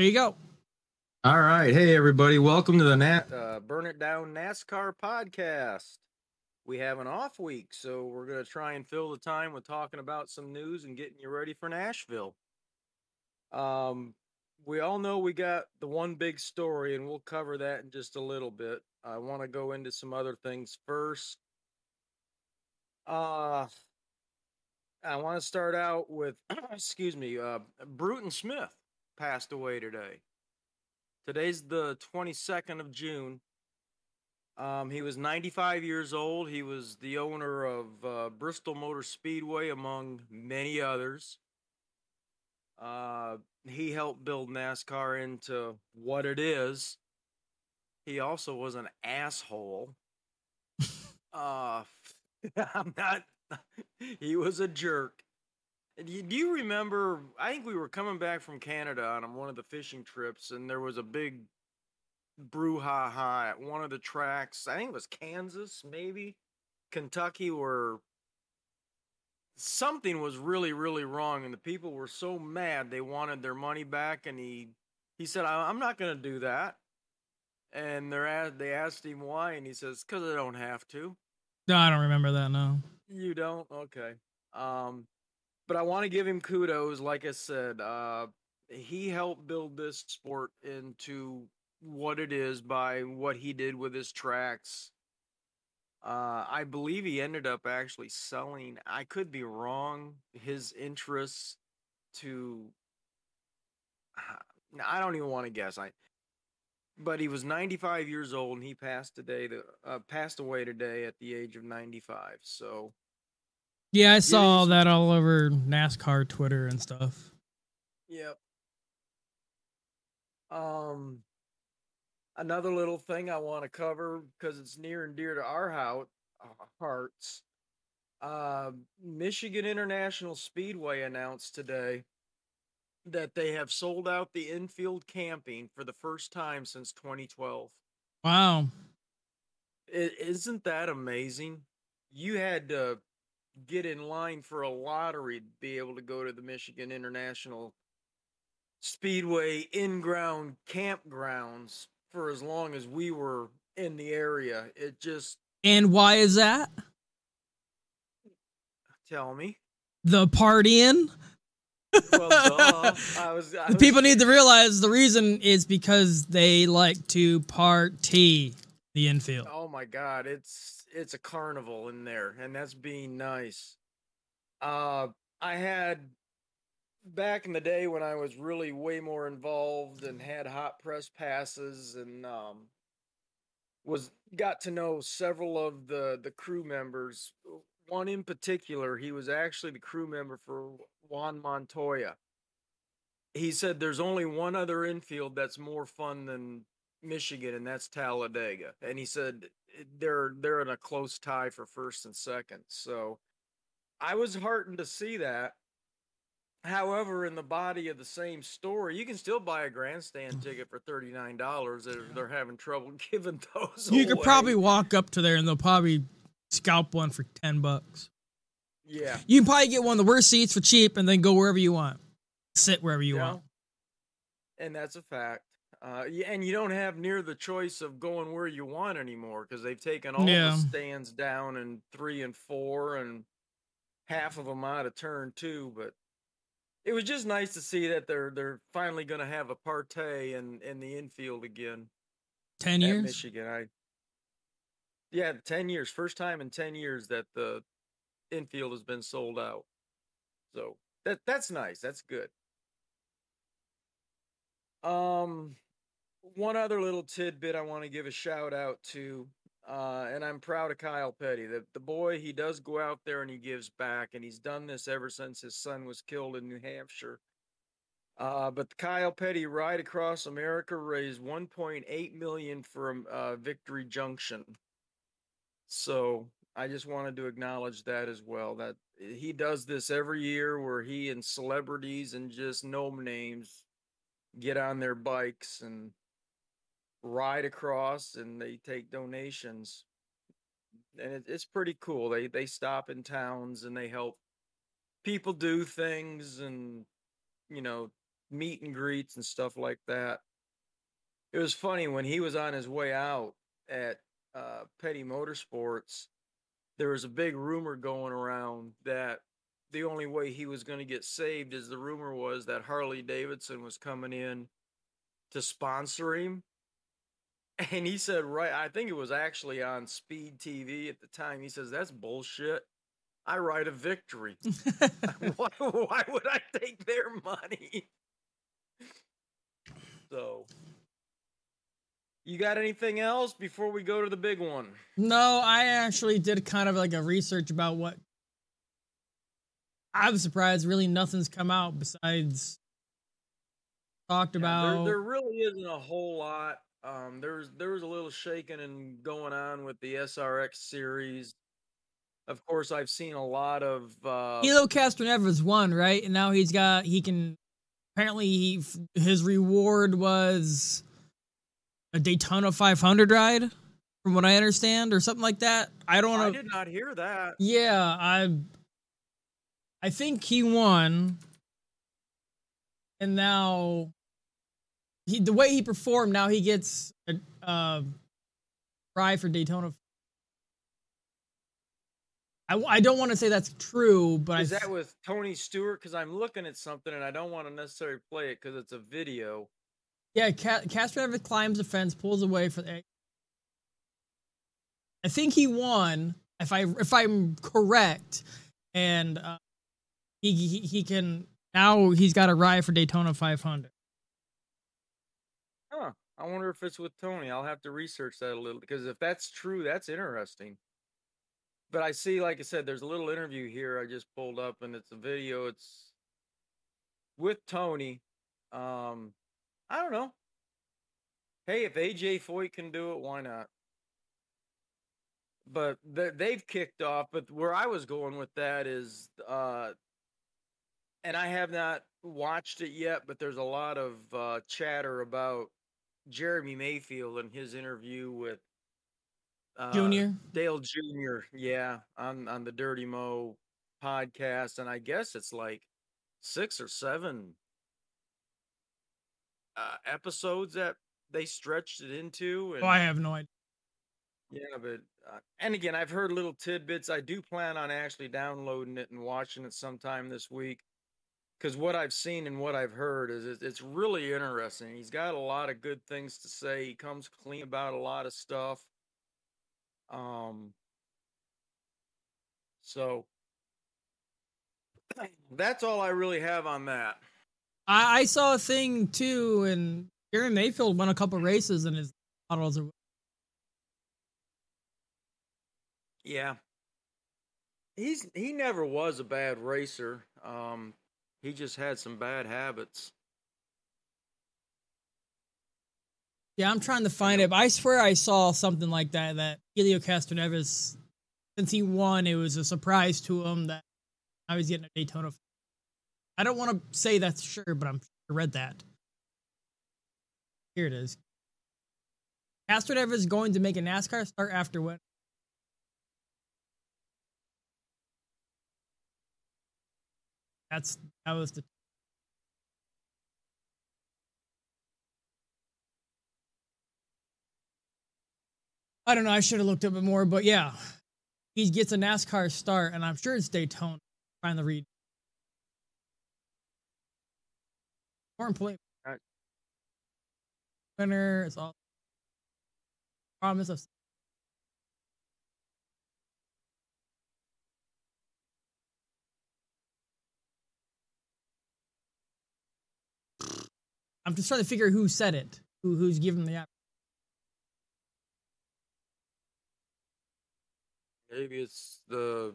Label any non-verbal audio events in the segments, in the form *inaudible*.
There you go. All right. Hey, everybody. Welcome to the Nat uh, Burn It Down NASCAR podcast. We have an off week, so we're going to try and fill the time with talking about some news and getting you ready for Nashville. Um, we all know we got the one big story, and we'll cover that in just a little bit. I want to go into some other things first. Uh, I want to start out with, *clears throat* excuse me, uh, Bruton Smith passed away today. Today's the 22nd of June. Um, he was 95 years old. He was the owner of uh, Bristol Motor Speedway, among many others. Uh, he helped build NASCAR into what it is. He also was an asshole. *laughs* uh, *laughs* I'm not. *laughs* he was a jerk. Do you remember? I think we were coming back from Canada on one of the fishing trips, and there was a big brouhaha at one of the tracks. I think it was Kansas, maybe Kentucky, where something was really, really wrong, and the people were so mad they wanted their money back. And he he said, "I'm not going to do that." And they're they asked him why, and he says, "Because I don't have to." No, I don't remember that. No, you don't. Okay. Um, but I want to give him kudos. Like I said, uh, he helped build this sport into what it is by what he did with his tracks. Uh, I believe he ended up actually selling. I could be wrong. His interests to. *sighs* I don't even want to guess. I. But he was 95 years old and he passed today. The uh, passed away today at the age of 95. So yeah, I saw that all over NASCAR Twitter and stuff. Yep. Um, another little thing I want to cover because it's near and dear to our house, hearts. Uh, Michigan International Speedway announced today that they have sold out the infield camping for the first time since 2012. Wow. is isn't that amazing? You had to get in line for a lottery to be able to go to the Michigan International Speedway in ground campgrounds for as long as we were in the area. It just. And why is that? Tell me. The partying? well, duh. *laughs* I was, I was... People need to realize the reason is because they like to party the infield. Oh my god, it's it's a carnival in there, and that's being nice. Uh, I had back in the day when I was really way more involved and had hot press passes and um, was got to know several of the the crew members. One in particular, he was actually the crew member for Juan Montoya. He said there's only one other infield that's more fun than Michigan, and that's Talladega. And he said eh, they're they're in a close tie for first and second. So I was heartened to see that. However, in the body of the same story, you can still buy a grandstand mm-hmm. ticket for thirty nine dollars. They're, they're having trouble *laughs* giving those. You away. could probably walk up to there and they'll probably scalp one for ten bucks. Yeah, you can probably get one of the worst seats for cheap, and then go wherever you want, sit wherever you want. And that's a fact. Uh, and you don't have near the choice of going where you want anymore because they've taken all yeah. the stands down in three and four and half of them out of turn two. But it was just nice to see that they're they're finally going to have a partay in in the infield again. Ten years, Michigan. I yeah, ten years. First time in ten years that the infield has been sold out. So that that's nice. That's good. Um, one other little tidbit I want to give a shout out to, uh, and I'm proud of Kyle Petty. The, the boy, he does go out there and he gives back, and he's done this ever since his son was killed in New Hampshire. Uh, but Kyle Petty Ride Across America raised 1.8 million for uh, Victory Junction. So I just wanted to acknowledge that as well. That he does this every year, where he and celebrities and just no names get on their bikes and ride across and they take donations and it, it's pretty cool they they stop in towns and they help people do things and you know meet and greets and stuff like that. It was funny when he was on his way out at uh, Petty Motorsports. There was a big rumor going around that the only way he was going to get saved is the rumor was that Harley Davidson was coming in to sponsor him. And he said, right, I think it was actually on Speed TV at the time. He says, that's bullshit. I ride a victory. *laughs* *laughs* why, why would I take their money? So, you got anything else before we go to the big one? No, I actually did kind of like a research about what. I'm surprised really nothing's come out besides talked yeah, about. There, there, really isn't a whole lot. Um, there's there was a little shaking and going on with the SRX series. Of course, I've seen a lot of uh, Helio Castroneves won, right? And now he's got he can apparently he, his reward was a Daytona 500 ride, from what I understand, or something like that. I don't. know. I did not hear that. Yeah, I. I think he won, and now he the way he performed. Now he gets a uh, ride for Daytona I, I don't want to say that's true, but is I, that with Tony Stewart? Because I'm looking at something and I don't want to necessarily play it because it's a video. Yeah, Ca- Castroneves climbs the fence, pulls away for the. I think he won. If I if I'm correct, and uh, he, he he can now he's got a ride for Daytona 500. I wonder if it's with Tony. I'll have to research that a little because if that's true, that's interesting but I see, like I said, there's a little interview here I just pulled up, and it's a video. It's with Tony. Um, I don't know. Hey, if AJ Foyt can do it, why not? But they've kicked off. But where I was going with that is, uh, and I have not watched it yet, but there's a lot of uh, chatter about Jeremy Mayfield and his interview with uh, Junior Dale Junior, yeah, on on the Dirty Mo podcast, and I guess it's like six or seven uh, episodes that they stretched it into. And, oh, I have no idea. Yeah, but uh, and again, I've heard little tidbits. I do plan on actually downloading it and watching it sometime this week because what I've seen and what I've heard is it's really interesting. He's got a lot of good things to say. He comes clean about a lot of stuff. Um, so *clears throat* that's all I really have on that. I, I saw a thing too, and Gary Mayfield won a couple races and his models are. Yeah, he's he never was a bad racer. Um, he just had some bad habits. Yeah, I'm trying to find it. I swear I saw something like that. That Helio Castroneves, since he won, it was a surprise to him that I was getting a Daytona. I don't want to say that's sure, but I'm I read that. Here it is. Castroneves is going to make a NASCAR start after what? That's that was the I don't know. I should have looked up it more, but yeah, he gets a NASCAR start, and I'm sure it's Daytona. trying to read. More important. Right. Winner. It's all promise of. I'm just trying to figure who said it, who who's given the app. Maybe it's the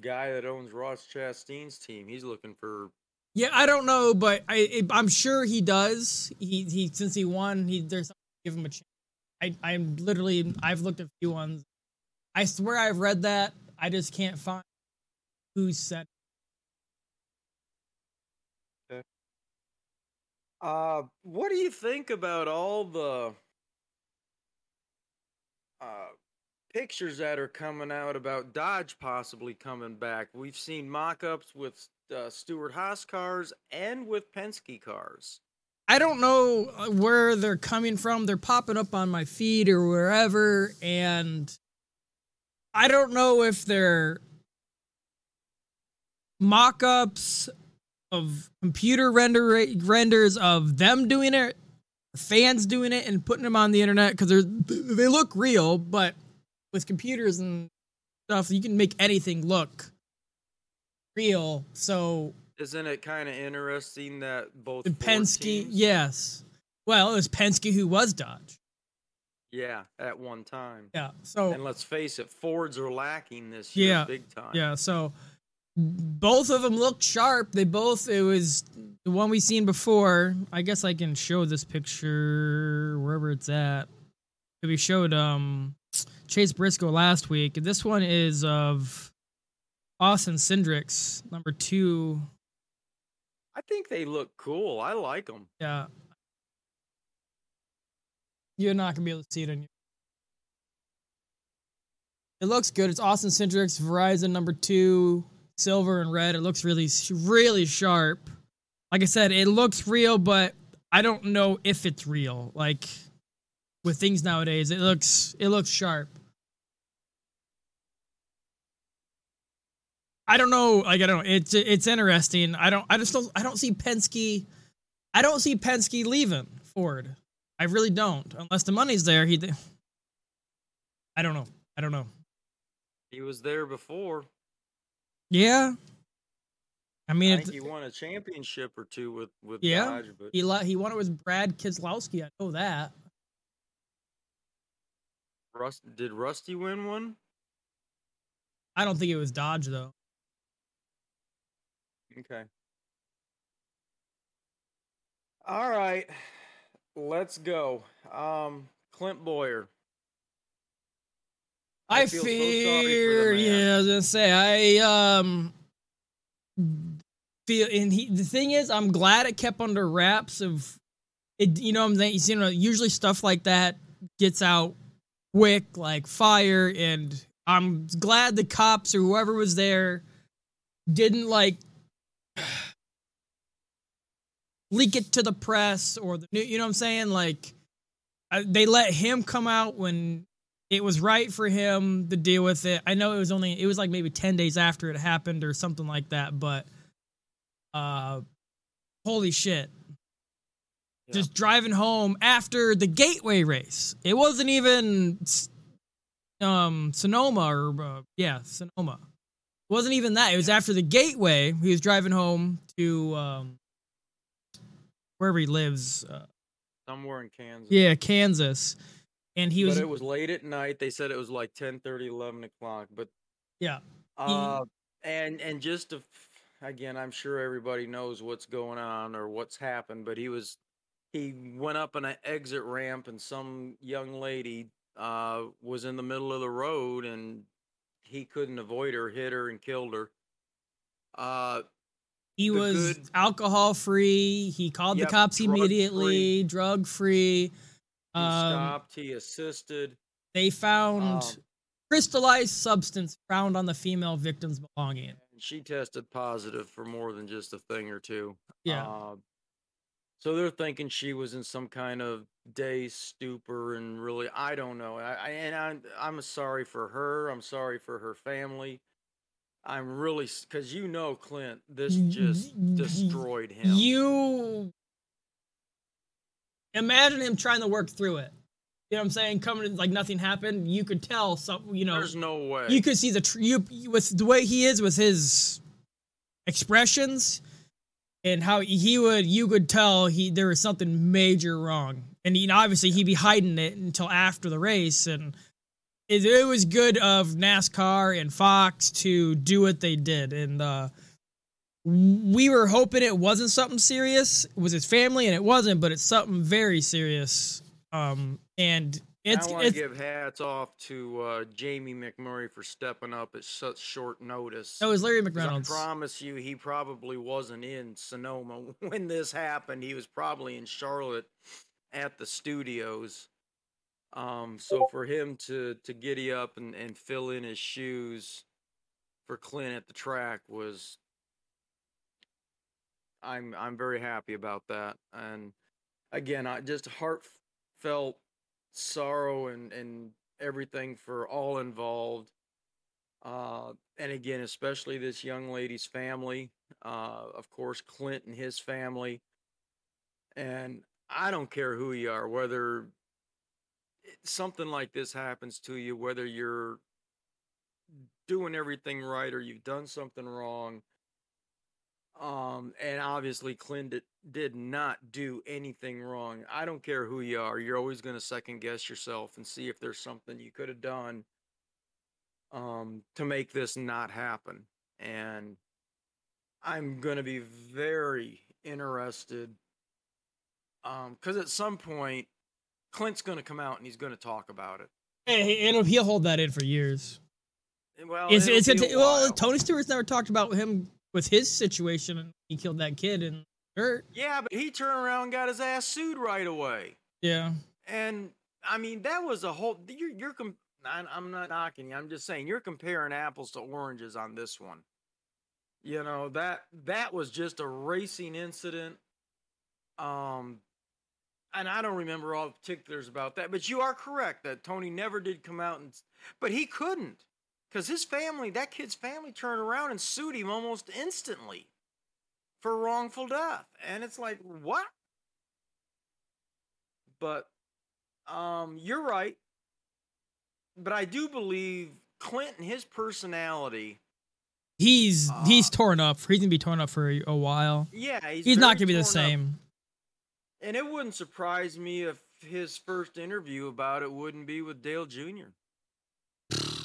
guy that owns Ross Chastain's team. He's looking for. Yeah, I don't know, but I I'm sure he does. He he since he won, he there's give him a chance. I I'm literally I've looked at a few ones. I swear I've read that. I just can't find who said. Uh, what do you think about all the uh pictures that are coming out about Dodge possibly coming back. We've seen mock-ups with uh, Stewart Haas cars and with Penske cars. I don't know uh, where they're coming from. They're popping up on my feed or wherever, and I don't know if they're mock ups of computer render renders of them doing it, fans doing it, and putting them on the internet because they they look real, but with computers and stuff, you can make anything look real. So isn't it kind of interesting that both Penske, teams, yes. Well, it was Penske who was Dodge. Yeah, at one time. Yeah. So and let's face it, Fords are lacking this year yeah, big time. Yeah. So both of them looked sharp. They both it was the one we seen before. I guess I can show this picture wherever it's at. We showed um Chase Briscoe last week. This one is of Austin Cindric's number two. I think they look cool. I like them. Yeah. You're not gonna be able to see it on your. It looks good. It's Austin Cindric's Verizon number two, silver and red. It looks really, really sharp. Like I said, it looks real, but I don't know if it's real. Like with things nowadays, it looks it looks sharp. I don't know. Like I don't know. It's it's interesting. I don't. I just don't. I don't see Penske. I don't see Penske leaving Ford. I really don't. Unless the money's there. He. I don't know. I don't know. He was there before. Yeah. I mean, I think he won a championship or two with with yeah. Dodge, but he he won it with Brad Keselowski. I know that. Rust did Rusty win one? I don't think it was Dodge though. Okay. All right. Let's go. Um, Clint Bowyer. I, I feel fear, so yeah, I was gonna say I um feel and he the thing is I'm glad it kept under wraps of it you know I'm saying you know usually stuff like that gets out quick like fire and I'm glad the cops or whoever was there didn't like *sighs* leak it to the press or the you know what I'm saying? Like they let him come out when it was right for him to deal with it. I know it was only it was like maybe 10 days after it happened or something like that, but uh holy shit. Yeah. Just driving home after the Gateway race. It wasn't even um Sonoma or uh, yeah, Sonoma. It wasn't even that. It was after the Gateway. He was driving home to um wherever he lives. Uh, Somewhere in Kansas. Yeah, Kansas. And he was. But it was late at night. They said it was like 10 30, 11 o'clock. But yeah. Uh, he, and and just to, again, I'm sure everybody knows what's going on or what's happened. But he was he went up on an exit ramp, and some young lady uh, was in the middle of the road, and he couldn't avoid her, hit her, and killed her. Uh, he was good, alcohol free. He called yep, the cops immediately, drug free. He um, stopped. He assisted. They found um, crystallized substance found on the female victim's belongings. She tested positive for more than just a thing or two. Yeah. Uh, so they're thinking she was in some kind of day stupor, and really, I don't know. I, I and I'm I'm sorry for her. I'm sorry for her family. I'm really because you know Clint, this just *laughs* destroyed him. You imagine him trying to work through it. You know what I'm saying? Coming like nothing happened. You could tell some. You know, there's no way. You could see the tr- you with the way he is with his expressions and how he would. You could tell he there was something major wrong, and you know, obviously he'd be hiding it until after the race and it, it was good of NASCAR and Fox to do what they did, and uh, we were hoping it wasn't something serious. It was his family, and it wasn't, but it's something very serious. Um, and it's, I want to give hats off to uh, Jamie McMurray for stepping up at such short notice. That was Larry McReynolds. I promise you, he probably wasn't in Sonoma *laughs* when this happened. He was probably in Charlotte at the studios. Um, so for him to to giddy up and, and fill in his shoes for Clint at the track was I'm I'm very happy about that. And again, I just heartfelt sorrow and and everything for all involved. Uh, and again, especially this young lady's family. Uh, of course, Clint and his family. And I don't care who you are, whether something like this happens to you, whether you're doing everything right or you've done something wrong. Um, and obviously Clint did, did not do anything wrong. I don't care who you are. You're always going to second guess yourself and see if there's something you could have done um, to make this not happen. And I'm going to be very interested um, because um, at some point, Clint's going to come out and he's going to talk about it. And he'll hold that in for years. Well, it's, it's a, a, well, Tony Stewart's never talked about him with his situation and he killed that kid and hurt. Yeah, but he turned around and got his ass sued right away. Yeah. And I mean, that was a whole. You're, you're I'm not knocking you. I'm just saying you're comparing apples to oranges on this one. You know that that was just a racing incident. Um, and I don't remember all the particulars about that, but you are correct that Tony never did come out and, but he couldn't because his family, that kid's family, turned around and sued him almost instantly for wrongful death, and it's like what? But um, you're right, but I do believe Clinton, his personality. He's uh, he's torn up. He's gonna be torn up for a, while. Yeah, he's, he's not gonna be the same. Up and it wouldn't surprise me if his first interview about it wouldn't be with Dale Jr.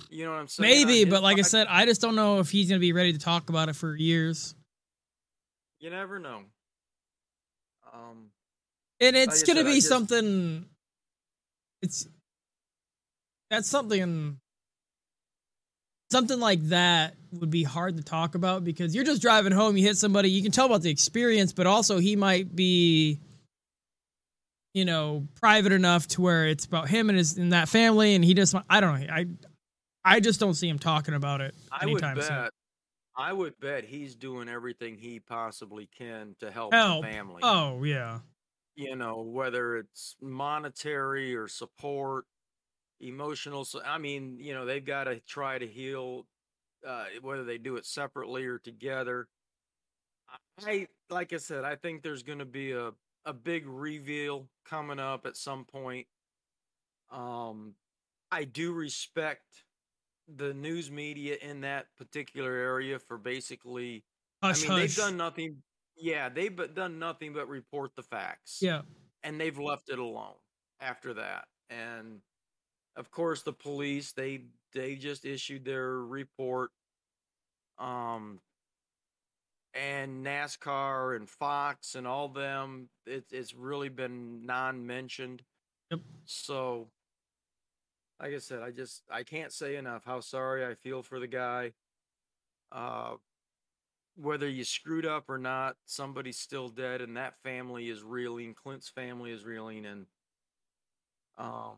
You know what I'm saying? Maybe, but like. I said, I just don't know if he's going to be ready to talk about it for years. You never know. Um, and it's like going to be just, something. It's that's something. Something like that would be hard to talk about because you're just driving home, you hit somebody, you can tell about the experience, but also he might be you know, private enough to where it's about him and his and that family, and he just I don't know. I I just don't see him talking about it I anytime would bet, soon. I would bet he's doing everything he possibly can to help, help. the family. Oh yeah. You know, whether it's monetary or support, emotional. So I mean, you know, they've got to try to heal, uh, whether they do it separately or together. I like I said, I think there's going to be a a big reveal coming up at some point. Um, I do respect the news media in that particular area for basically. Hush, I mean, hush. they've done nothing. Yeah, they've done nothing but report the facts. Yeah, and they've left it alone after that. And of course, the police they they just issued their report. Um, and NASCAR and Fox and all them, it, it's really been non-mentioned. Yep. So, like I said, I just I can't say enough how sorry I feel for the guy. Uh, whether you screwed up or not, somebody's still dead, and that family is reeling. Clint's family is reeling, and um,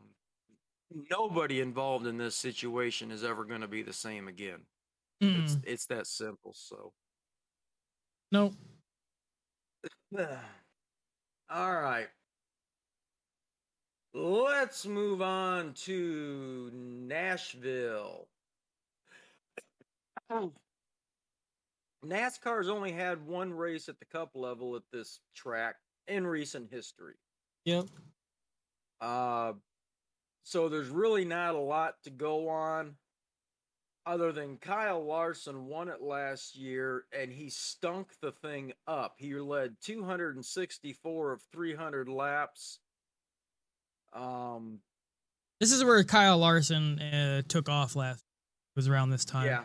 nobody involved in this situation is ever going to be the same again. Mm. It's it's that simple. So. No. *sighs* All right. Let's move on to Nashville. NASCAR's only had one race at the cup level at this track in recent history. Yep. Uh, so there's really not a lot to go on other than Kyle Larson won it last year and he stunk the thing up. He led 264 of 300 laps. Um, this is where Kyle Larson uh, took off last. Was around this time. Yeah.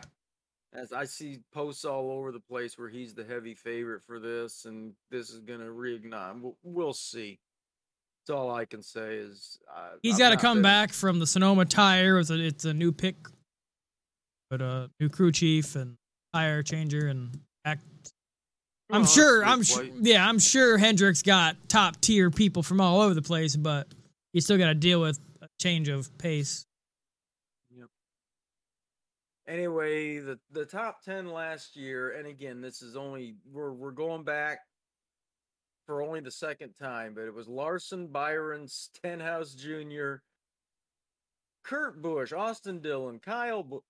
As I see posts all over the place where he's the heavy favorite for this, and this is going to reignite. We'll, we'll, see. That's all I can say is uh, he's got to come back from the Sonoma tire. It's a, it's a new pick but uh, new crew chief and tire changer and act. I'm sure. I'm sure. Yeah, I'm sure Hendrick's got top tier people from all over the place, but you still got to deal with a change of pace. Yep. Anyway, the the top ten last year, and again, this is only we're we're going back for only the second time, but it was Larson, Byron, Stenhouse Jr., Kurt Busch, Austin Dillon, Kyle Bu-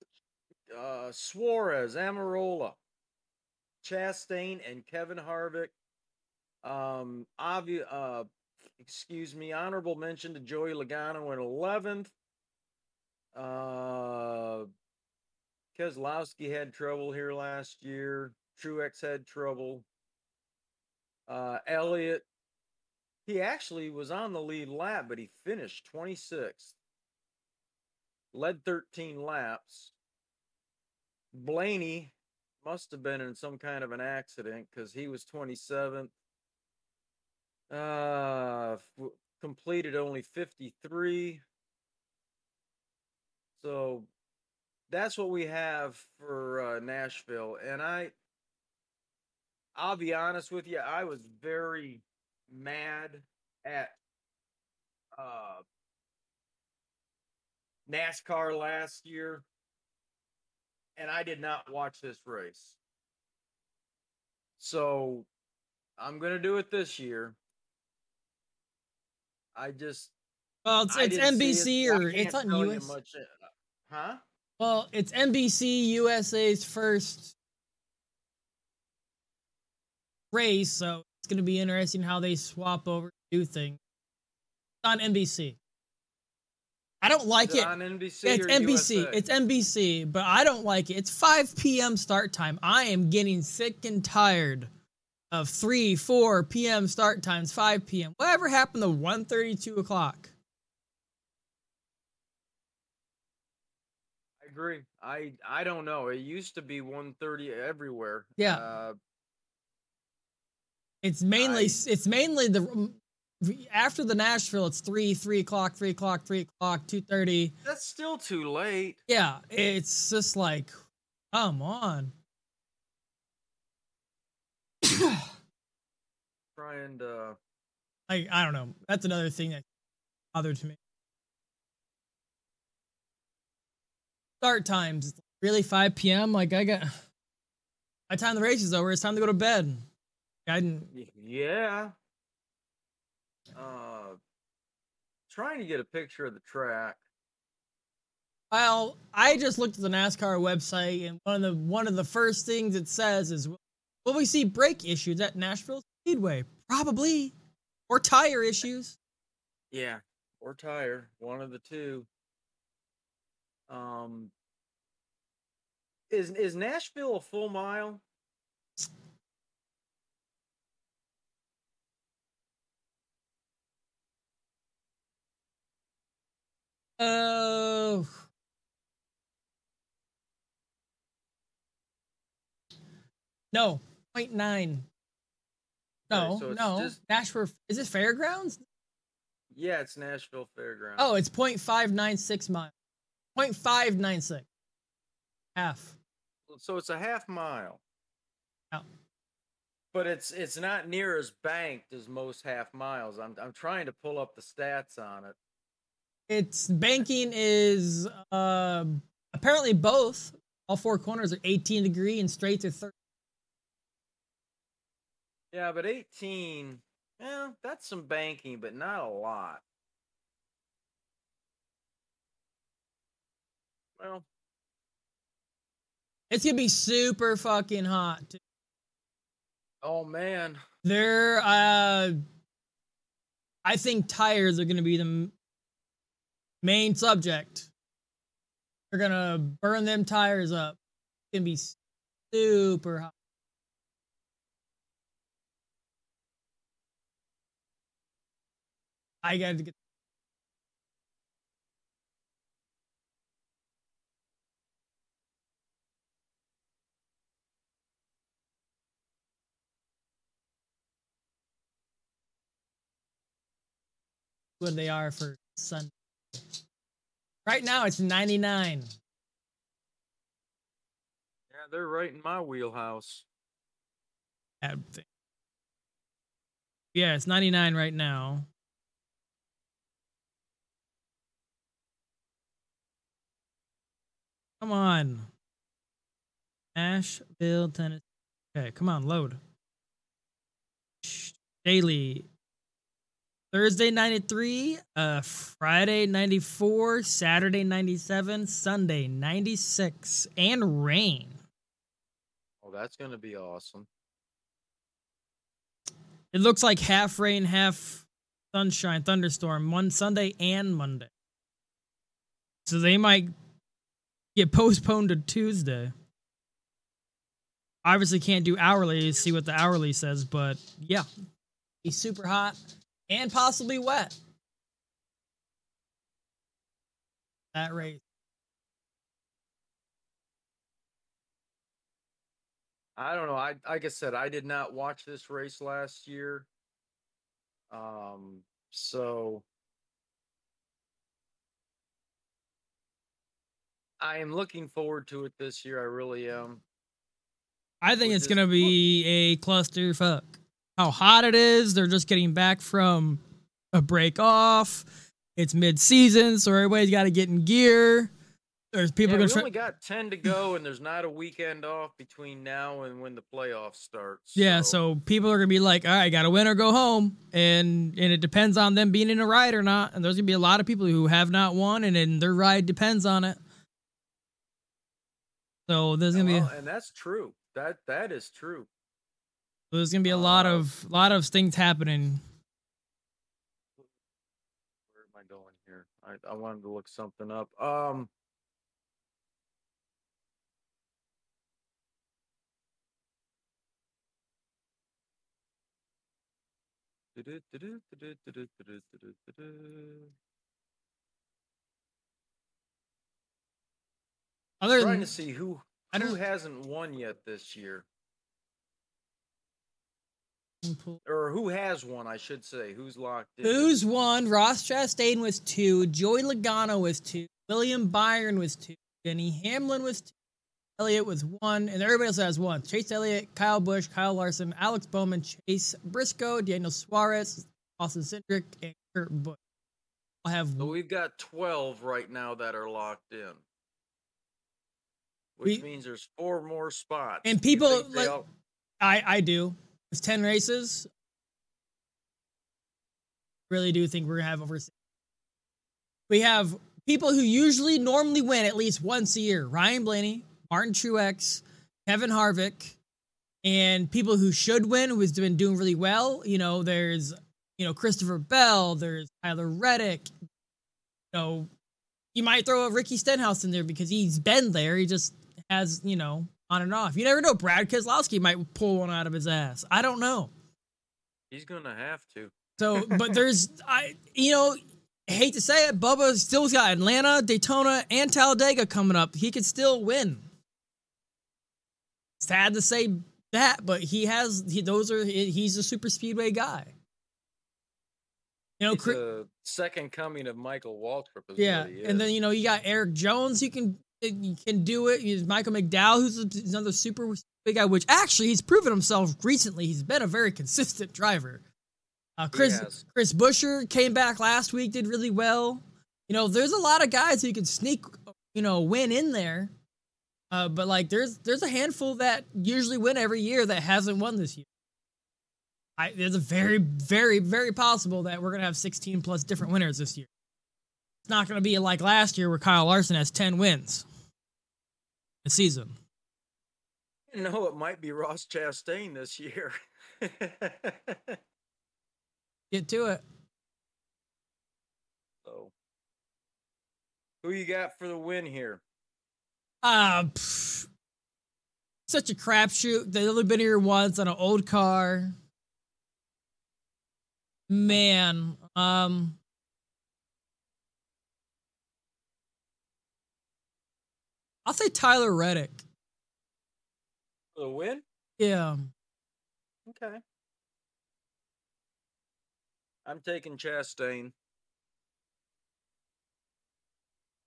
uh, Suarez, Almirola, Chastain, and Kevin Harvick. Um, obvi- uh, excuse me, honorable mention to Joey Logano in 11th. Uh, Keselowski had trouble here last year. Truex had trouble. Uh, Elliott, he actually was on the lead lap, but he finished 26th. Led 13 laps. Blaney must have been in some kind of an accident because he was 27th. Uh, completed only 53. So that's what we have for uh, Nashville. And I, I'll be honest with you, I was very mad at uh, NASCAR last year, and I did not watch this race. So I'm gonna do it this year. I just Well, it's it's NBC it, or it's on US. much, uh, huh? Well, it's NBC USA's first race, so it's going to be interesting how they swap over do things. It's on NBC. I don't like it it. on NBC It's or NBC. USA? It's NBC, but I don't like it. It's 5 p.m. start time. I am getting sick and tired of 3, 4 p.m. start times, 5 p.m. Whatever happened to 1.30, 2 o'clock? I agree. I I don't know. It used to be 130 everywhere. Yeah. Uh, It's mainly I- it's mainly the after the Nashville. It's three three o'clock three o'clock three o'clock two thirty. that's still too late. Yeah, it's just like, come on. *sighs* Trying to. Like I don't know. That's another thing that bothered me. Start times it's really five p.m. Like I got *sighs* by the time the race is over, it's time to go to bed. I didn't. Yeah. Uh, trying to get a picture of the track. Well, I just looked at the NASCAR website, and one of the one of the first things it says is, "Will we see brake issues at Nashville Speedway? Probably, or tire issues." Yeah, or tire, one of the two. Um, is is Nashville a full mile? Oh. No, 0.9. No, so no. just- Nashville is it fairgrounds? Yeah, it's Nashville Fairgrounds. Oh, it's 0.596 miles. 0.596. Half. so it's a half mile. Yeah. But it's it's not near as banked as most half miles. I'm I'm trying to pull up the stats on it. It's banking is uh apparently both. All four corners are 18 degree and straights are 30. Yeah, but 18, yeah, that's some banking, but not a lot. Well, It's gonna be super fucking hot. too. oh man, They're uh I think tires are gonna be the m- main subject. They're gonna burn them tires up. It's gonna be super hot. I gotta get what they are for Sunday. Right now it's 99. yeah, they're right in my wheelhouse. Yeah, it's 99 right now. Come on. Nashville, Tennessee. Okay, come on, load. Daily. Thursday 93, uh Friday 94, Saturday 97, Sunday 96 and rain. Oh, that's going to be awesome. It looks like half rain, half sunshine, thunderstorm, one Sunday and Monday. So they might get postponed to Tuesday. Obviously, can't do hourly. See what the hourly says, but yeah, be super hot and possibly wet. That race. I don't know. I like I said, I did not watch this race last year. Um, so I am looking forward to it this year. I really am. I think With it's gonna be a clusterfuck. How hot it is! They're just getting back from a break off. It's mid season, so everybody's got to get in gear. There's people Yeah, gonna we try. only got ten to go, and there's not a weekend off between now and when the playoffs start. Yeah, so people are gonna be like, "All right, got to win or go home," and and it depends on them being in a ride or not. And there's gonna be a lot of people who have not won, and then their ride depends on it. So there's gonna be Well, and that's true. That that is true. there's gonna be a lot uh, of lot of things happening. Where am I going here? I I wanted to look something up. Um. Other Trying than to see who who hasn't won yet this year, mm-hmm. or who has won, I should say. Who's locked in? Who's won? Ross Chastain was two. Joey Logano was two. William Byron was two. Denny Hamlin was two. Elliott was one, and everybody else has one. Chase Elliott, Kyle Busch, Kyle Larson, Alex Bowman, Chase Briscoe, Daniel Suarez, Austin Cindric, and Kurt Busch. I'll have So we've got 12 right now that are locked in. Which We- means there's four more spots. And people, like- all- I I do. It's ten races. Really do think we're gonna have over. six. We have people who usually normally win at least once a year: Ryan Blaney, Martin Truex, Kevin Harvick, and people who should win who's been doing really well. You know, there's you know Christopher Bell, there's Tyler Reddick. You know, you might throw a Ricky Stenhouse in there because he's been there. He just has you know on and off. You never know. Brad Keselowski might pull one out of his ass. I don't know. he's to have to. So, *laughs* but there's, I, you know, hate to say it, Bubba still's got Atlanta, Daytona, and Talladega coming up. He could still win. Sad to say that, but he has. He, those are. He's a super speedway guy. You know, second coming of Michael Waltrip. Is yeah, and then you know you got Erik Jones. You can can do it. There's Michael McDowell, who's another super big guy. Which actually he's proven himself recently. He's been a very consistent driver. Uh, Chris. Chris Buescher came back last week, did really well. You know, there's a lot of guys who can sneak, you know, win in there. Uh, but like, there's there's a handful that usually win every year that hasn't won this year. I, there's a very, very, very possible that we're gonna have 16 plus different winners this year. It's not gonna be like last year where Kyle Larson has 10 wins season. No, it might be Ross Chastain this year. *laughs* Get to it. so, who you got for the win here? Uh, pff, such a crapshoot. They've only been here once on an old car. Man, um, I'll say Tyler Reddick. For the win? Yeah, Okay. I'm taking Chastain.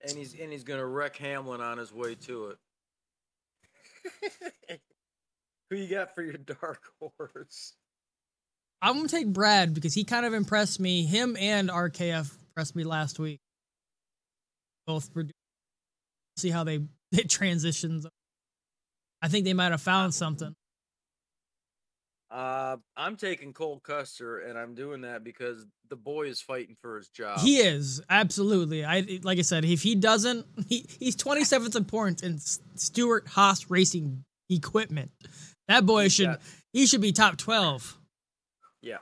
And he's and he's gonna wreck Hamlin on his way to it. *laughs* Who you got for your dark *laughs* horse? I'm gonna take Brad because he kind of impressed me. Him and RKF impressed me last week. Both were. See how they *laughs* they transitions. I think they might have found something. Uh, I'm taking Cole Custer, and I'm doing that because the boy is fighting for his job. He is absolutely. I like I said, if he doesn't, *laughs* he, he's 27th in points in Stewart Haas Racing equipment. That boy He's should got- he should be top 12. yeah,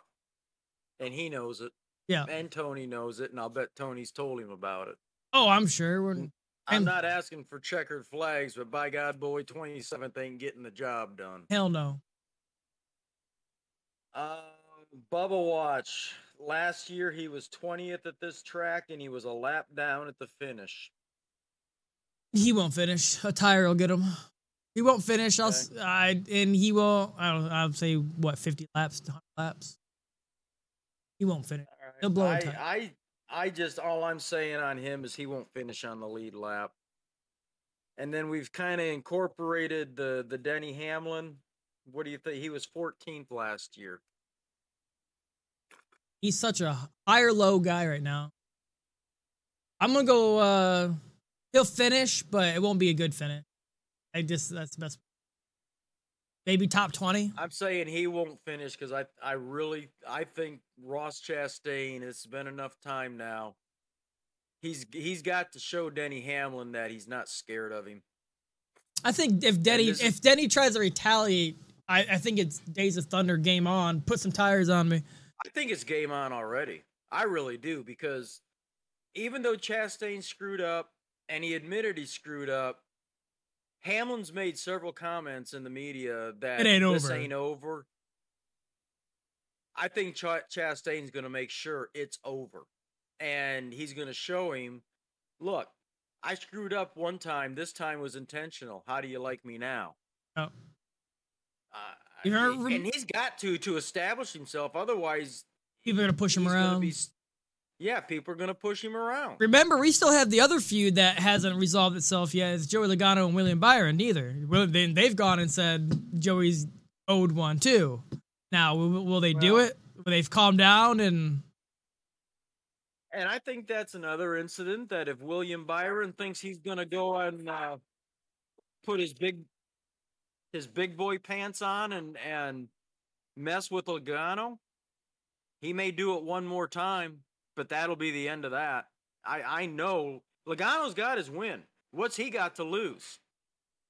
and he knows it. Yeah. and Tony knows it, and I'll bet Tony's told him about it. Oh, I'm sure. We're, I'm not asking for checkered flags, but by God, boy, 27th ain't getting the job done. hell no. Uh, Bubba Watch. Last year he was 20th at this track, and he was a lap down at the finish. He won't finish. A tire will get him. He won't finish. I'll, Okay. I and he will. I don't. I'll say what 50 laps, 100 laps. He won't finish. Right. He'll blow a I, tire. I, I just all I'm saying on him is he won't finish on the lead lap. And then we've kind of incorporated the the Denny Hamlin. What do you think? He was 14th last year. He's such a higher low guy right now. I'm gonna go. uh He'll finish, but it won't be a good finish. I just that's the best. Maybe top 20. I'm saying he won't finish because I I really I think Ross Chastain. It's been enough time now. He's he's got to show Denny Hamlin that he's not scared of him. I think if Denny is- if Denny tries to retaliate, I, I think it's Days of Thunder game on. Put some tires on me. I think it's game on already. I really do because even though Chastain screwed up and he admitted he screwed up, Hamlin's made several comments in the media that It ain't this over. ain't over. I think Ch- Chastain's going to make sure it's over, and he's going to show him, look, I screwed up one time. This time was intentional. How do you like me now? Oh. Uh, You and he's got to to establish himself. Otherwise, People are gonna push him around. be yeah, people are gonna push him around. Remember, we still have the other feud that hasn't resolved itself yet. It's Joey Logano and William Byron. Neither. Well, then they've gone and said Joey's owed one too. Now, will, will they do it? Will they've calmed down and And I think that's another incident that if William Byron thinks he's gonna go and uh, put his big his big boy pants on and and mess with Logano, he may do it one more time, but that'll be the end of that. I I know Logano's got his win. What's he got to lose?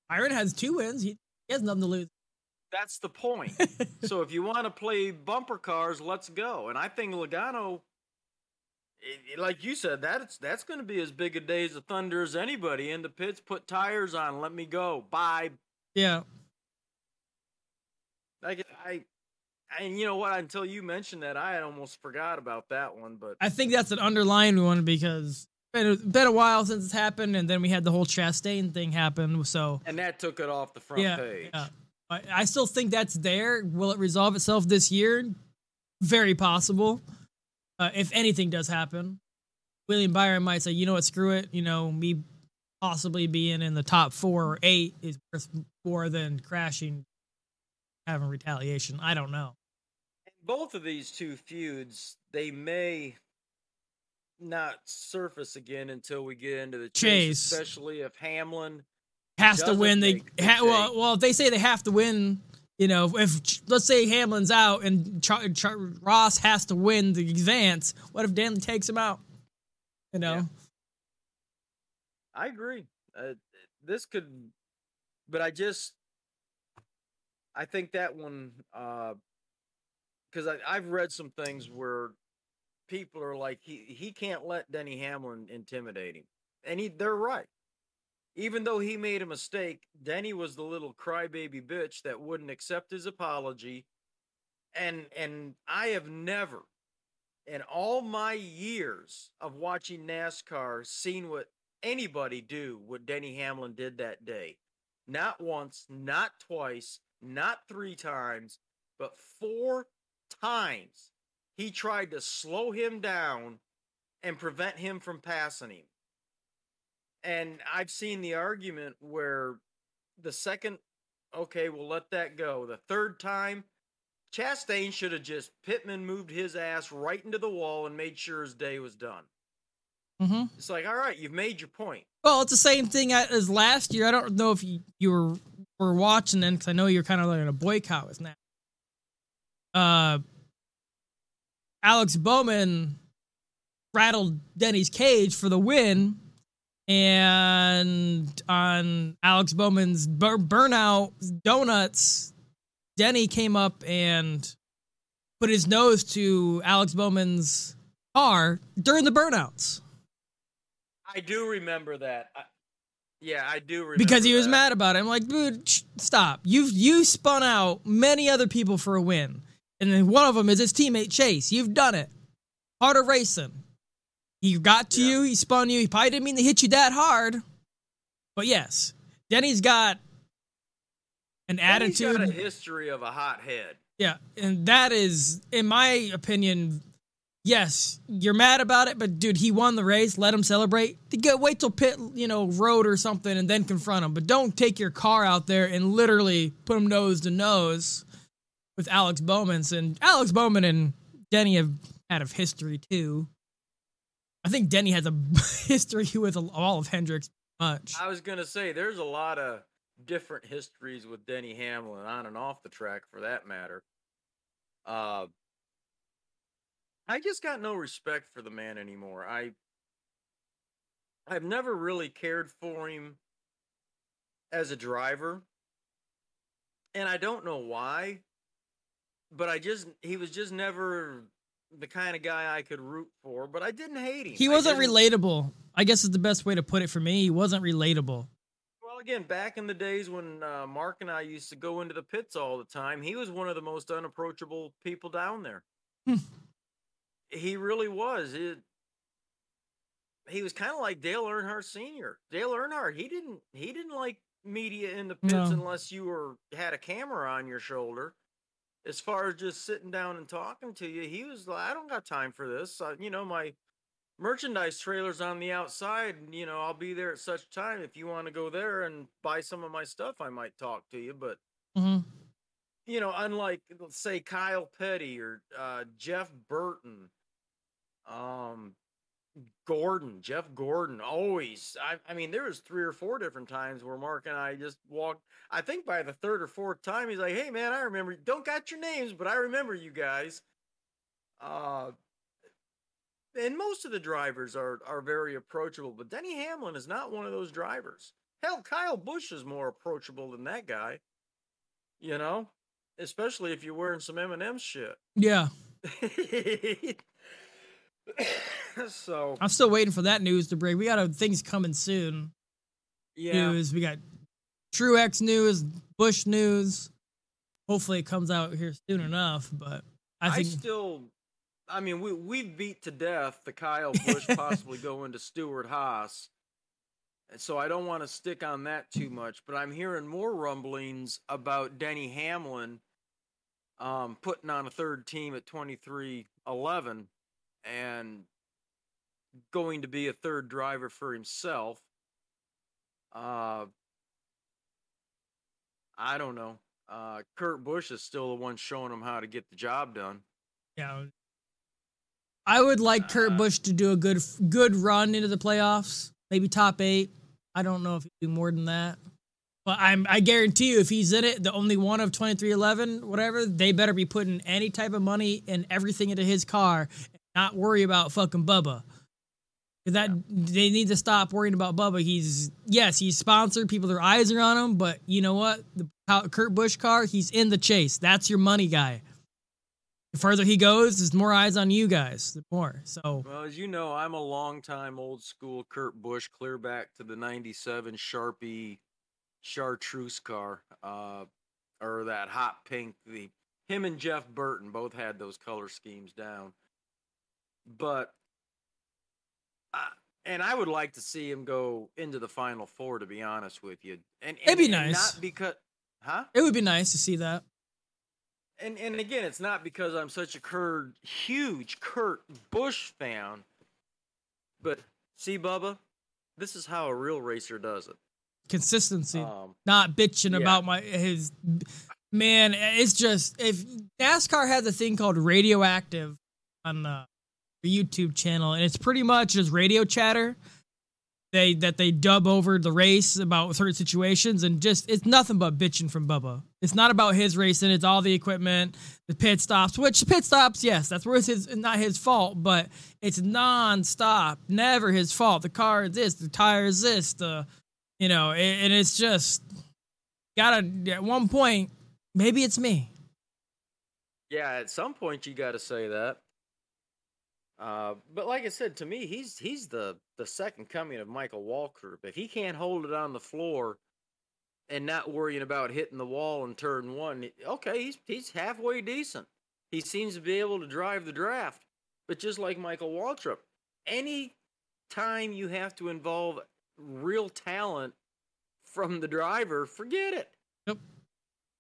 Byron has two wins? He, he has nothing to lose. That's the point. *laughs* so if you want to play bumper cars, let's go. And I think Logano, like you said, that's that's going to be as big a day as the Thunder as anybody in the pits. Put tires on, let me go. Bye. yeah. Like I, and you know what? Until you mentioned that, I had almost forgot about that one. But I think that's an underlying one because it's been, a while since it's happened, and then we had the whole Chastain thing happen. So and that took it off the front yeah, page. yeah. I, I still think that's there. Will it resolve itself this year? Very possible. Uh, if anything does happen, William Byron might say, "You know what? Screw it. You know me possibly being in the top four or eight is worth more than crashing, having retaliation. I don't know. Both of these two feuds, they may not surface again until we get into the chase, Chase. especially if Hamlin Has to win. They ha- well, well, if they say they have to win, you know, if let's say Hamlin's out and Char- Char- Ross has to win the advance, what if Danley takes him out? You know, Yeah. I agree. Uh, this could, but I just, I think that one, because I've read some things where people are like he he can't let Denny Hamlin intimidate him, and he they're right. Even though he made a mistake, Denny was the little crybaby bitch that wouldn't accept his apology, and and I have never in all my years of watching NASCAR seen what anybody do what Denny Hamlin did that day. Not once, not twice, not three times, but four times he tried to slow him down and prevent him from passing him. And I've seen the argument where the second, okay, we'll let that go. The third time, Chastain should have just Pittman moved his ass right into the wall and made sure his day was done. Mm-hmm. It's like, all right, you've made your point. Well, it's the same thing as last year. I don't know if you, you were were watching then because I know you're kind of like in a boycott with now. Uh, Alex Bowman rattled Denny's cage for the win. And on Alex Bowman's bur- burnout donuts, Denny came up and put his nose to Alex Bowman's car during the burnouts I do remember that. I, yeah, I do remember because he was that. mad about it. I'm like, dude, sh- stop. You've you spun out many other people for a win, and then one of them is his teammate Chase. You've done it. Of racing. He got to Yeah. you. He spun you. He probably didn't mean to hit you that hard, but yes, Denny's got an Denny's attitude. got a history of a hot head. Yeah, and that is, in my opinion, yes, you're mad about it, but dude, he won the race. Let him celebrate. Wait till pit, you know, road or something, and then confront him. But don't take your car out there and literally put him nose to nose with Alex Bowman. And Alex Bowman and Denny have had a history too. I think Denny has a *laughs* history with all of Hendricks. Much. I was gonna say there's a lot of different histories with Denny Hamlin on and off the track, for that matter. Uh, I just got no respect for the man anymore. I I've never really cared for him as a driver, and I don't know why. But I just he was just never the kind of guy I could root for. But I didn't hate him. He wasn't didn't- relatable. I guess is the best way to put it for me. He wasn't relatable. Well, again, back in the days when uh, Mark and I used to go into the pits all the time, he was one of the most unapproachable people down there. Hmm. he really was. It, he was kind of like Dale Earnhardt Sr. Dale Earnhardt, he didn't he didn't like media in the pits No. unless you were had a camera on your shoulder. As far as just sitting down and talking to you, he was like, I don't got time for this. Uh, you know, my merchandise trailers on the outside and you know i'll be there at such time. If you want to go there and buy some of my stuff i might talk to you. But hmm you know unlike say kyle petty or uh, jeff burton um gordon jeff gordon always I, I mean there was three or four different times where mark and i just walked i think by the third or fourth time he's like hey man i remember don't got your names but i remember you guys uh and most of the drivers are are very approachable, but Denny Hamlin is not one of those drivers. Hell, Kyle Busch is more approachable than that guy. You know, especially if you're wearing some M&M shit. Yeah. *laughs* *laughs* *laughs* so I'm still waiting for that news to break. We got things coming soon. yeah, News. We got Truex news, Busch news. Hopefully, it comes out here soon enough. But I I, think still. I mean, we we beat to death the Kyle Busch *laughs* possibly going to Stewart Haas, and so I don't want to stick on that too much. But I'm hearing more rumblings about Denny Hamlin um, putting on a third team at 23-11 and going to be a third driver for himself. Uh, I don't know. Uh, Kurt Busch is still the one showing him how to get the job done. yeah, I would like Kurt Uh, Busch to do a good good run into the playoffs, maybe top eight. I don't know if he'd do more than that. But I'm I guarantee you if he's in it, the only one of 2311, whatever, they better be putting any type of money and everything into his car and not worry about fucking Bubba. 'Cause That they need to stop worrying about Bubba. He's yes, he's sponsored. People, their eyes are on him. But you know what? The Kurt Busch car, he's in the chase. That's your money guy. The further he goes, there's more eyes on you guys. The more. So Well, as you know, I'm a longtime old school Kurt Busch, clear back to the 97 Sharpie chartreuse car, uh, or that hot pink. The Him and Jeff Burton both had those color schemes down. But, uh, and I would like to see him go into the final four, to be honest with you. And, and It'd be and nice. Not because, huh? it would be nice to see that. and and again, it's not because I'm such a Kurt, huge Kurt Busch fan, but see, Bubba, this is how a real racer does it. Consistency. Um, not bitching yeah. about my his man. It's just if NASCAR has a thing called radioactive on the, the YouTube channel, and it's pretty much just radio chatter. they that they dub over the race about certain situations and just it's nothing but bitching from Bubba. It's not about his racing, it's all the equipment, the pit stops, which pit stops, yes, that's where it's his, not his fault, but it's non-stop, never his fault. The car is this, the tire is this, the you know, and it's just gotta at one point, maybe it's me. Yeah, at some point you got to say that. Uh, but like I said, to me, he's he's the the second coming of Michael Waltrip. If he can't hold it on the floor and not worrying about hitting the wall in turn one, okay, he's he's halfway decent. He seems to be able to drive the draft. But just like Michael Waltrip, any time you have to involve real talent from the driver, forget it. Yep.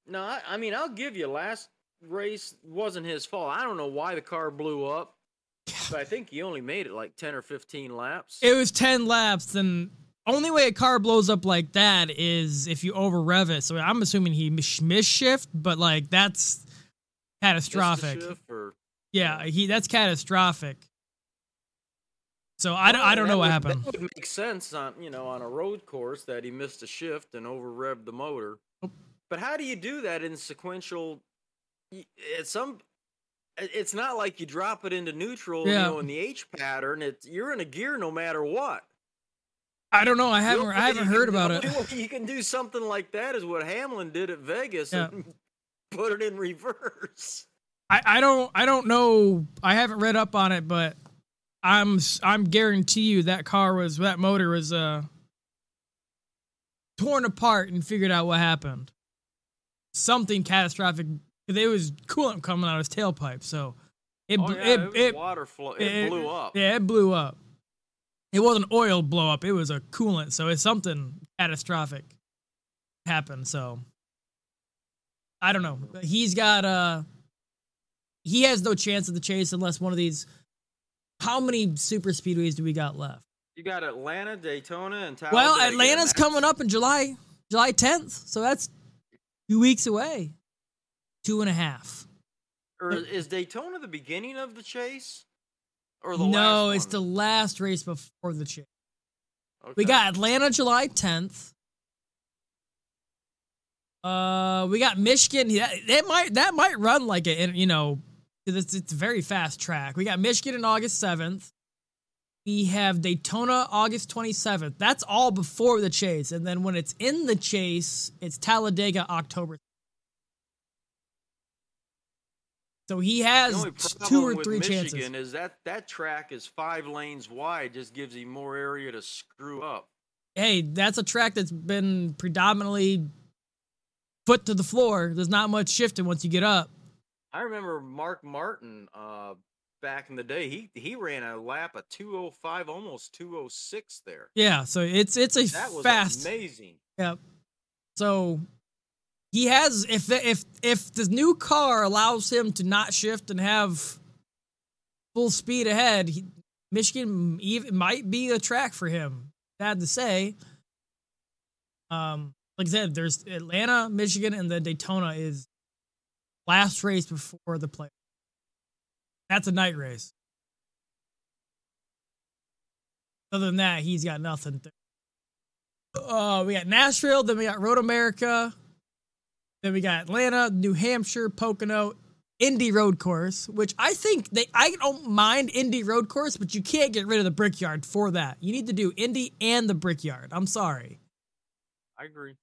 No, I, I mean I'll give you last race wasn't his fault. I don't know why the car blew up. But I think he only made it like 10 or 15 laps. It was 10 laps, and only way a car blows up like that is if you over rev it. So I'm assuming he miss shift, but like that's catastrophic. Or, yeah, he that's catastrophic. So I don't, I don't know what happened. That would make sense on you know on a road course that he missed a shift and over revved the motor. Oh. But how do you do that in sequential? At some it's not like you drop it into neutral, yeah. you know, in the H pattern. It's you're in a gear no matter what. I don't know. I haven't. I haven't heard about it. Do, you can do something like that, is what Hamlin did at Vegas, yeah. and *laughs* put it in reverse. I, I don't. I don't know. I haven't read up on it, but I'm. I'm guarantee you that car was that motor was uh torn apart and figured out what happened. Something catastrophic it was coolant coming out of his tailpipe, so it oh, yeah, it, it, it, water flow. It, it, blew up. Yeah, it blew up. It wasn't oil blow up. It was a coolant, so it's something catastrophic happened. So I don't know. He's got uh he has no chance of the chase unless one of these. How many super speedways do we got left? You got Atlanta, Daytona, and Talladega. Well, Atlanta's coming up in July, July 10th, so that's two weeks away two and a half. Or is Daytona the beginning of the chase? Or the no, it's the last race before the chase. Okay. We got Atlanta July 10th. Uh, we got Michigan. That, that might that might run like it, you know, it's it's a very fast track. We got Michigan in August 7th. We have Daytona August 27th. That's all before the chase, and then when it's in the chase, it's Talladega October So he has two or three Michigan chances. Is that that track is five lanes wide, just gives him more area to screw up. Hey, that's a track that's been predominantly foot to the floor. There's not much shifting once you get up. I remember Mark Martin uh, back in the day. He he ran a lap of 205, almost 206 there. Yeah, so it's it's a that was fast, amazing. Yep. So he has if if if the new car allows him to not shift and have full speed ahead, he, Michigan even, might be a track for him. Sad to say. Um, like I said, there's Atlanta, Michigan, and then Daytona is last race before the play. That's a night race. Other than that, he's got nothing. Uh, we got Nashville, then we got Road America, then we got Atlanta, New Hampshire, Pocono, Indy Road Course, which I think they I don't mind Indy Road Course, but you can't get rid of the Brickyard for that. You need to do Indy and the Brickyard. I'm sorry. I agree.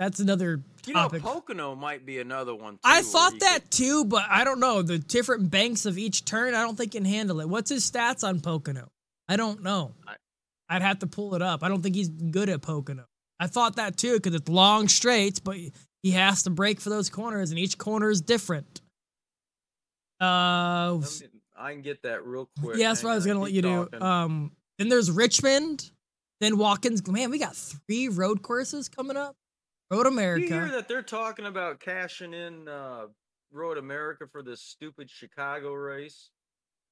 That's another topic. You know, Pocono might be another one. Too, I thought that could... too, but I don't know. The different banks of each turn, I don't think can handle it. What's his stats on Pocono? I don't know. I... I'd have to pull it up. I don't think he's good at Pocono. I thought that too because it's long straights, but he has to break for those corners, and each corner is different. Uh, I can get that real quick. Yeah, that's what I was gonna let you talking. do. Um, then there's Richmond, then Watkins. Man, we got three road courses coming up. Road America. You hear that they're talking about cashing in uh, Road America for this stupid Chicago race?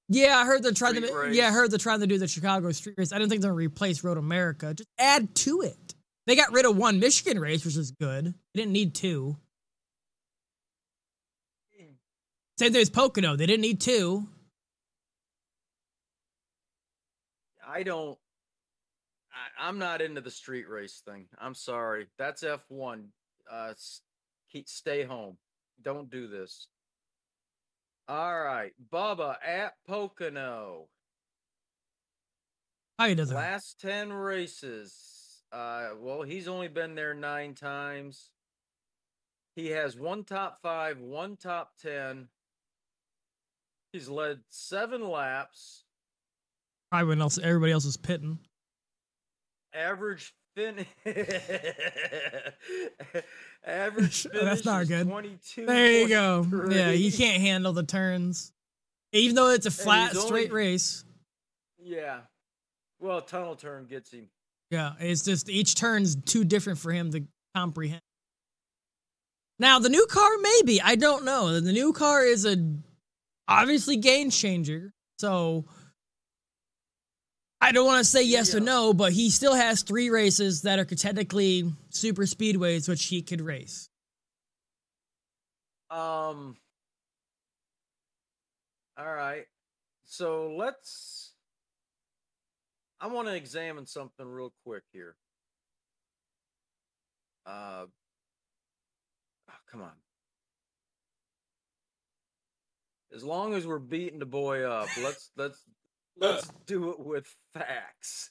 Yeah, I heard they're trying street to. Race. Yeah, I heard they're trying to do the Chicago street race. I didn't think they're gonna replace Road America. Just add to it. They got rid of one Michigan race, which is good. They didn't need two. Same thing as Pocono. They didn't need two. I don't. I, I'm not into the street race thing. I'm sorry. That's F1. Uh, keep stay home. Don't do this. All right, Bubba at Pocono. How he doesn't? Last 10 races. Uh, well, he's only been there nine times. He has one top five, one top 10. He's led seven laps. When else everybody else is pitting. Average fin. *laughs* *laughs* Average finish That's not good. 22. There you go. Yeah, he can't handle the turns. Even though it's a flat, straight only- race. Yeah. Well, tunnel turn gets him. Yeah, it's just each turn's too different for him to comprehend. Now the new car, maybe I don't know. The new car is a obviously game changer, so I don't want to say yes or no, but he still has three races that are technically super speedways, which he could race. Um. All right. So let's. I want to examine something real quick here. Uh. oh, come on. As long as we're beating the boy up, let's let's *laughs* let's do it with facts.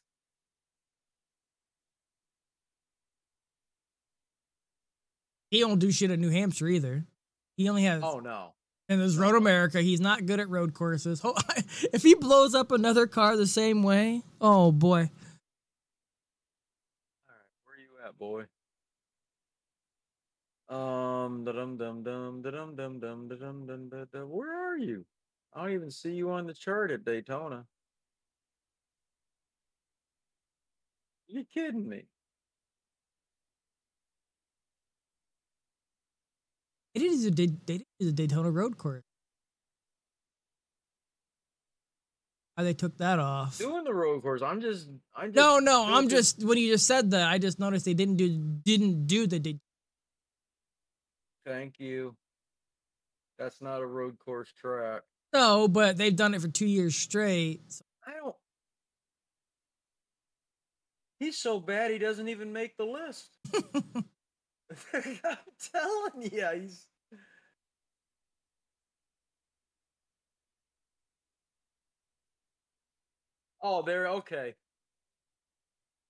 He don't do shit at New Hampshire either. He only has Oh no. And there's Road America. He's not good at road courses. *laughs* *laughs* If he blows up another car the same way, oh boy. All right, where are you at, boy? Um, dum dum dum dum dum dum dum dum dum. Where are you? I don't even see you on the chart at Daytona. You kidding me? It is a Day- they did use a Daytona road course. How they took that off? Doing the road course. I'm just. I'm just. No, no, I'm filtering- just when you just said that, I just noticed they didn't do didn't do the Day- Thank you. That's not a road course track. no, but they've done it for two years straight. So- I don't. He's so bad he doesn't even make the list. *laughs* *laughs* I'm telling you, he's. Oh, there. Okay.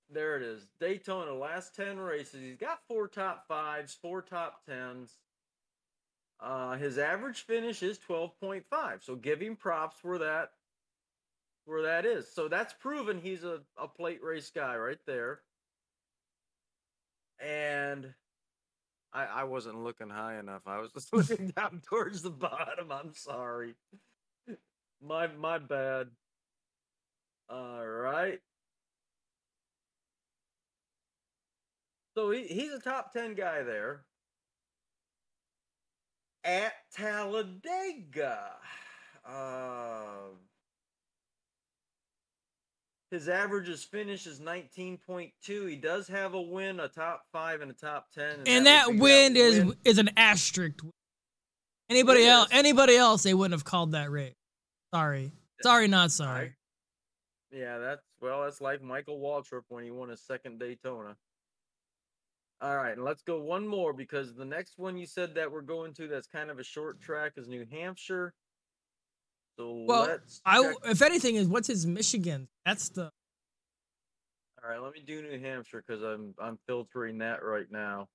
There it is. Daytona, last 10 races. He's got four top fives, four top tens. Uh, his average finish is 12.5. So give him props where that where that is. So that's proven he's a, a plate race guy right there. And I I wasn't looking high enough. I was just *laughs* looking down towards the bottom. I'm sorry. My my bad. All right. So he, he's a top 10 guy there. At Talladega. Uh, his averages finish is 19.2. He does have a win, a top five, and a top 10. and that that win is win. is an asterisk. Anybody else? Anybody else? They wouldn't have called that race. Sorry, sorry, not sorry. I- Yeah, that's well, that's like Michael Waltrip when he won his second Daytona. All right, and let's go one more because the next one you said that we're going to that's kind of a short track is New Hampshire. Well, let's I, if anything, is what's his Michigan? That's the All right, let me do New Hampshire because I'm I'm filtering that right now.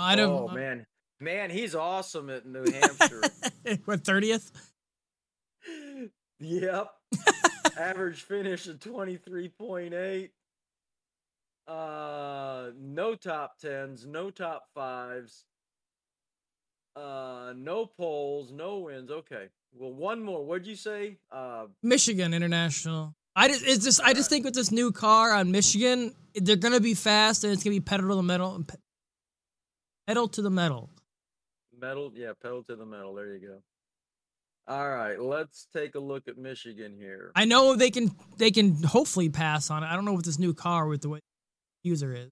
I don't. oh man, man, he's awesome at New *laughs* Hampshire. what thirtieth? *laughs* yep. *laughs* Average finish of 23.8. Uh no top 10s, no top 5s. Uh no poles, no wins. Okay. Well, one more. What'd you say? Uh Michigan International. I just it's just I just think with this new car on Michigan, they're gonna be fast and it's gonna be pedal to the metal, pedal to the metal. metal, yeah, pedal to the metal. There you go. All right, let's take a look at Michigan here. I know they can they can hopefully pass on it. I don't know what this new car with the way user is.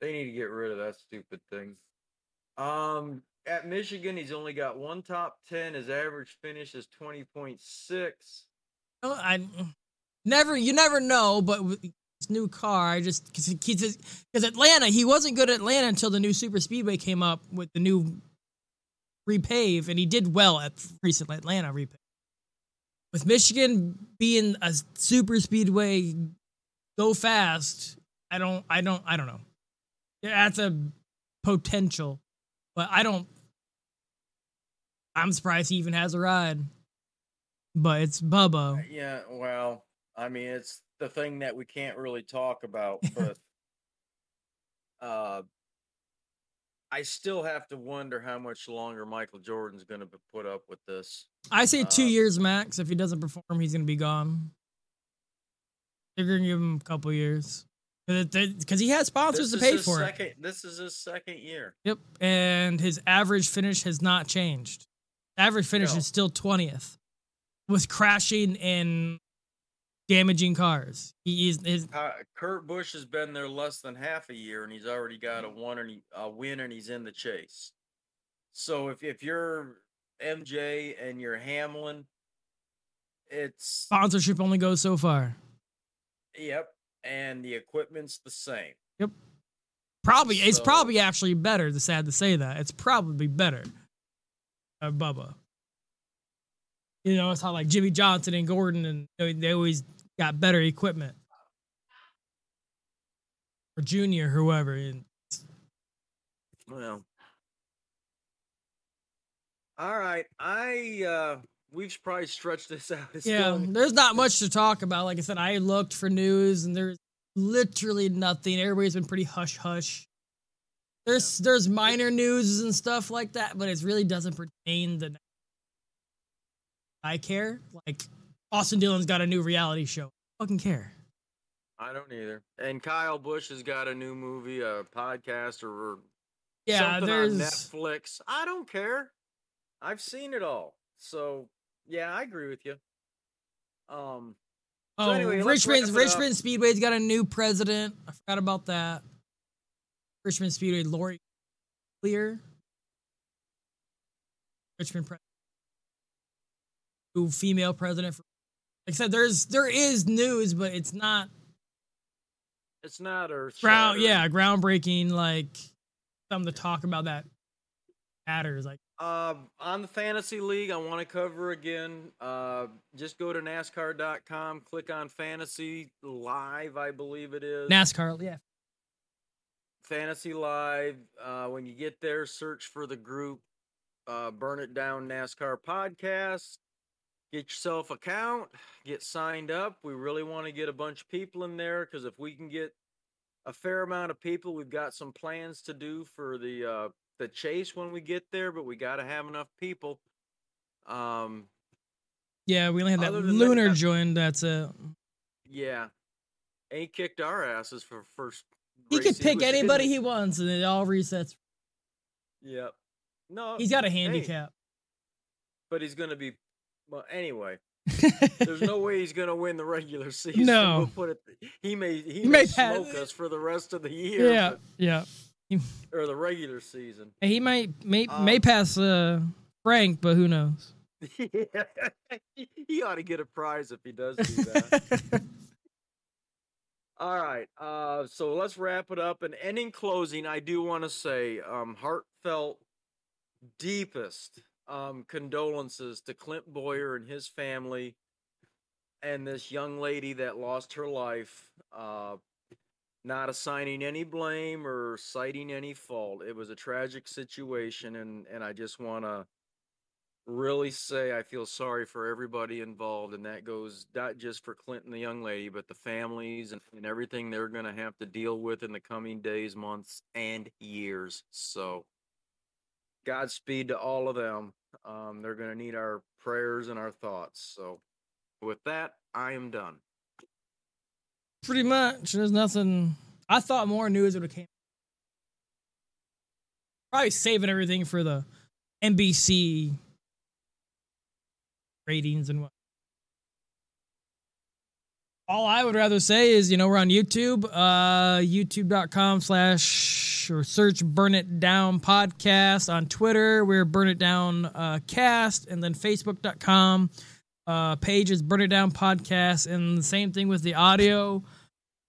They need to get rid of that stupid thing. Um, at Michigan, he's only got one top ten. His average finish is twenty point six. Oh, I never, you never know, but with his new car, I just because because Atlanta, he wasn't good at Atlanta until the new super speedway came up with the new repave, and he did well at recent Atlanta repave. With Michigan being a super speedway, go fast. I don't, I don't, I don't know. That's a potential, but I don't. I'm surprised he even has a ride. But it's Bubba. Yeah, well, I mean, it's the thing that we can't really talk about, *laughs* but uh, I still have to wonder how much longer Michael Jordan's going to put up with this. I say two Uh, years max. If he doesn't perform, he's gonna be gone. They're gonna give him a couple years because he has sponsors to pay for it. This is his second year. Yep, and his average finish has not changed. Average finish No. is still twentieth, with crashing and damaging cars. He is his Uh, Kurt Busch has been there less than half a year, and he's already got a one and he, a win, and he's in the chase. So if if you're MJ and you're Hamlin, it's sponsorship only goes so far. yep, and the equipment's the same. Yep. Probably it's probably actually better. It's sad to say that it's probably better. Uh, Bubba. You know, it's how like Jimmie Johnson and Gordon and they, they always got better equipment. Or Junior, whoever. And Well, all right. I uh we've probably stretched this out. It's yeah, still- there's not much to talk about. Like I said, I looked for news and there's literally nothing. Everybody's been pretty hush hush. There's there's minor news and stuff like that, but it really doesn't pertain to I care. Like Austin Dillon's got a new reality show. Fucking care. I don't either. And Kyle Busch has got a new movie, a podcast, or Yeah, something there's on Netflix. I don't care. I've seen it all. So yeah, I agree with you. Um, oh anyway, let's Richmond's. Richmond Speedway's got a new president. I forgot about that. Richmond Speedway, Lori Collier. Richmond president. New female president. For, like I said, there's there is news, but it's not it's not Earth. ground. Yeah, groundbreaking. Like something to talk about that matters. Like Um, on the fantasy league, I want to cover again. Uh, just go to NASCAR.com, click on Fantasy Live, I believe it is. NASCAR. Yeah, Fantasy Live. Uh, when you get there, search for the group uh, Burn It Down NASCAR Podcast. Get yourself account, get signed up. We really want to get a bunch of people in there because if we can get a fair amount of people, we've got some plans to do for the uh, the chase when we get there. But we got to have enough people. Um, yeah. We only had that that, lunar uh, join. That's it. yeah, and he kicked our asses for first. He could pick in. anybody he wants, and it all resets. Yep. No, He's got a hey, handicap. but he's gonna be. Well, anyway, there's no *laughs* way he's gonna win the regular *laughs* season. No. we'll put it. He may he, He may, may pass- smoke us for the rest of the year. yeah, yeah. but- or the regular season. He might may Um, may pass uh, Frank, but who knows? *laughs* he ought to get a prize if he does do that. All right. Uh, so let's wrap it up. And, and in closing, I do want to say um, heartfelt, deepest um, condolences to Clint Bowyer and his family and this young lady that lost her life. Uh, not assigning any blame or citing any fault. It was a tragic situation, and, and I just want to really say I feel sorry for everybody involved, and that goes not just for Clinton, the young lady, but the families and, and everything they're going to have to deal with in the coming days, months, and years. So, Godspeed to all of them. Um, they're going to need our prayers and our thoughts. So, with that, I am done. Pretty much. There's nothing. I thought more news would have came. Probably saving everything for the NBC ratings and what. all I would rather say is, you know, we're on YouTube, uh, youtube.com slash or search Burn It Down Podcast. On Twitter, we're Burn It Down uh, Cast, and then Facebook.com uh, page is Burn It Down Podcast, and the same thing with the audio.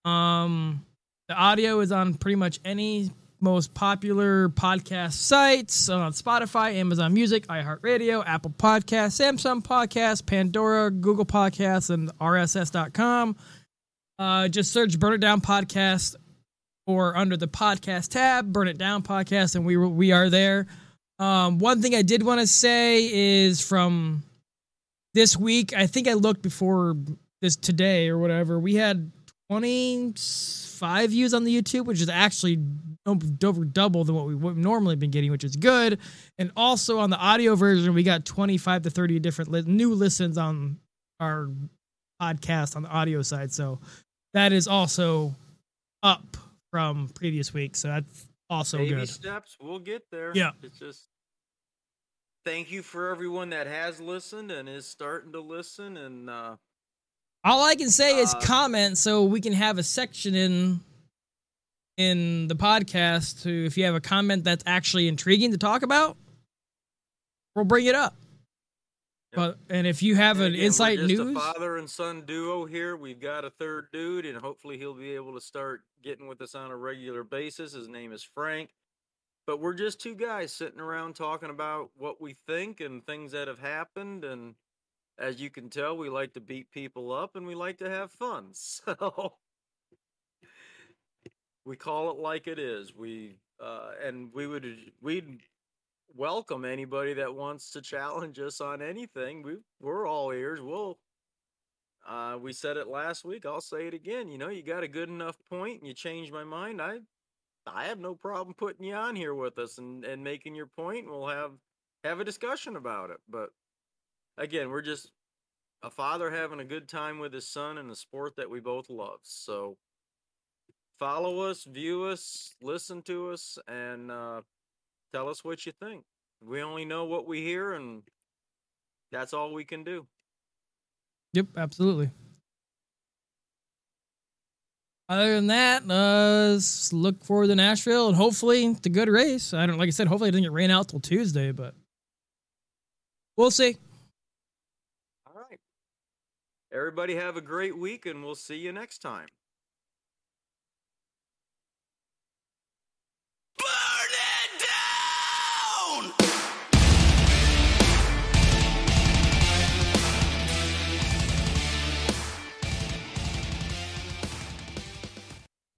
Um, the audio is on pretty much any most popular podcast sites on Spotify, Amazon Music, iHeartRadio, Apple Podcasts, Samsung Podcasts, Pandora, Google Podcasts, and RSS.com. Uh, just search Burn It Down Podcast or under the podcast tab, Burn It Down Podcast, and we we are there. Um, one thing I did want to say is from this week, I think I looked before this today or whatever. We had 25 views on the YouTube, which is actually over double than what we would normally been getting, which is good. And also on the audio version, we got 25 to 30 different li- new listens on our podcast on the audio side. So that is also up from previous week. So that's also Baby good. steps. We'll get there. Yeah. It's just thank you for everyone that has listened and is starting to listen. And uh, All I can say is Uh, comment so we can have a section in in the podcast to if you have a comment that's actually intriguing to talk about, we'll bring it up. But and if you have an again, insight just news, a father and son duo here. We've got a third dude, and hopefully he'll be able to start getting with us on a regular basis. His name is Frank. But we're just two guys sitting around talking about what we think and things that have happened. And as you can tell, we like to beat people up and we like to have fun. *laughs* So we call it like it is. We uh, and we would we'd welcome anybody that wants to challenge us on anything. We we're all ears. We'll uh, we said it last week. I'll say it again. You know, you got a good enough point, and you changed my mind. I I have no problem putting you on here with us and and making your point. We'll have have a discussion about it. But again, we're just a father having a good time with his son in the sport that we both love. So follow us, view us, listen to us, and uh, tell us what you think. We only know what we hear, and that's all we can do. Yep, absolutely. Other than that, uh, look forward to Nashville and hopefully it's a good race. I don't like I said, hopefully it doesn't get rain out till Tuesday, but we'll see. All right. Everybody have a great week, and we'll see you next time.